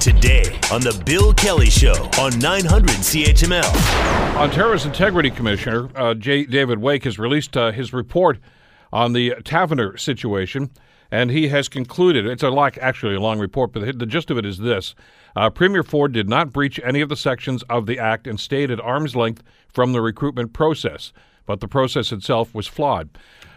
Today on The Bill Kelly Show on 900 CHML. Ontario's Integrity Commissioner, uh, J. David Wake, has released uh, his report on the Taverner situation, and he has concluded it's a like actually a long report, but the, gist of it is this: uh, Premier Ford did not breach any of the sections of the act and stayed at arm's length from the recruitment process, but the process itself was flawed.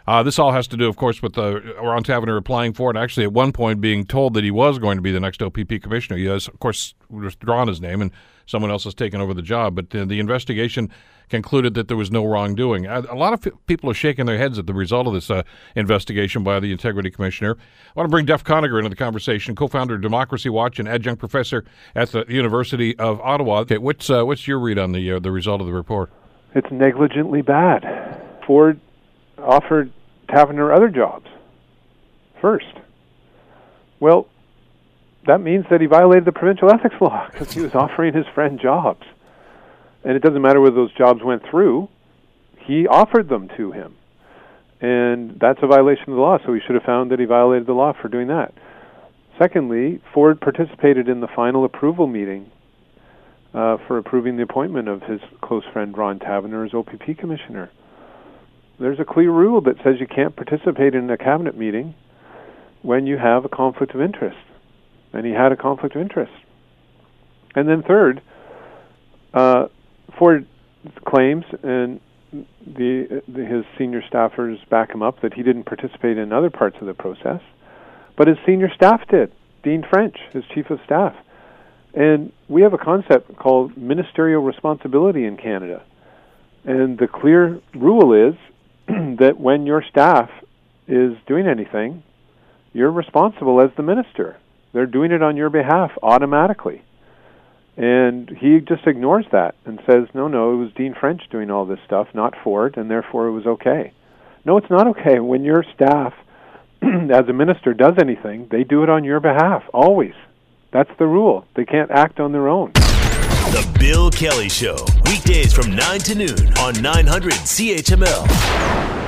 Uh, this all has to do, of course, with uh, Ron Taverner applying for it. Actually, at one point, being told that he was going to be the next OPP commissioner. He has, of course, withdrawn his name, and someone else has taken over the job. But uh, the investigation concluded that there was no wrongdoing. A, a lot of f- people are shaking their heads at the result of this uh, investigation by the Integrity Commissioner. I want to bring Duff Conacher into the conversation, co-founder of Democracy Watch and adjunct professor at the University of Ottawa. Okay, what's uh, what's your read on the uh, the result of the report? It's negligently bad. Ford offered Taverner other jobs first. Well, that means that he violated the provincial ethics law because he was offering his friend jobs. And it doesn't matter whether those jobs went through, he offered them to him. And that's a violation of the law, so we should have found that he violated the law for doing that. Secondly, Ford participated in the final approval meeting uh, for approving the appointment of his close friend Ron Taverner as OPP commissioner there's a clear rule that says you can't participate in a cabinet meeting when you have a conflict of interest. And he had a conflict of interest. And then third, uh, Ford claims, and the, the, his senior staffers back him up, that he didn't participate in other parts of the process, but his senior staff did. Dean French, his chief of staff. And we have a concept called ministerial responsibility in Canada. And the clear rule is that when your staff is doing anything, you're responsible as the minister. They're doing it on your behalf automatically. And he just ignores that and says, no, no, it was Dean French doing all this stuff, not Ford, and therefore it was okay. No, it's not okay. When your staff, as a minister, does anything, they do it on your behalf, always. That's the rule. They can't act on their own. The Bill Kelly Show, weekdays from 9 to noon on 900 CHML.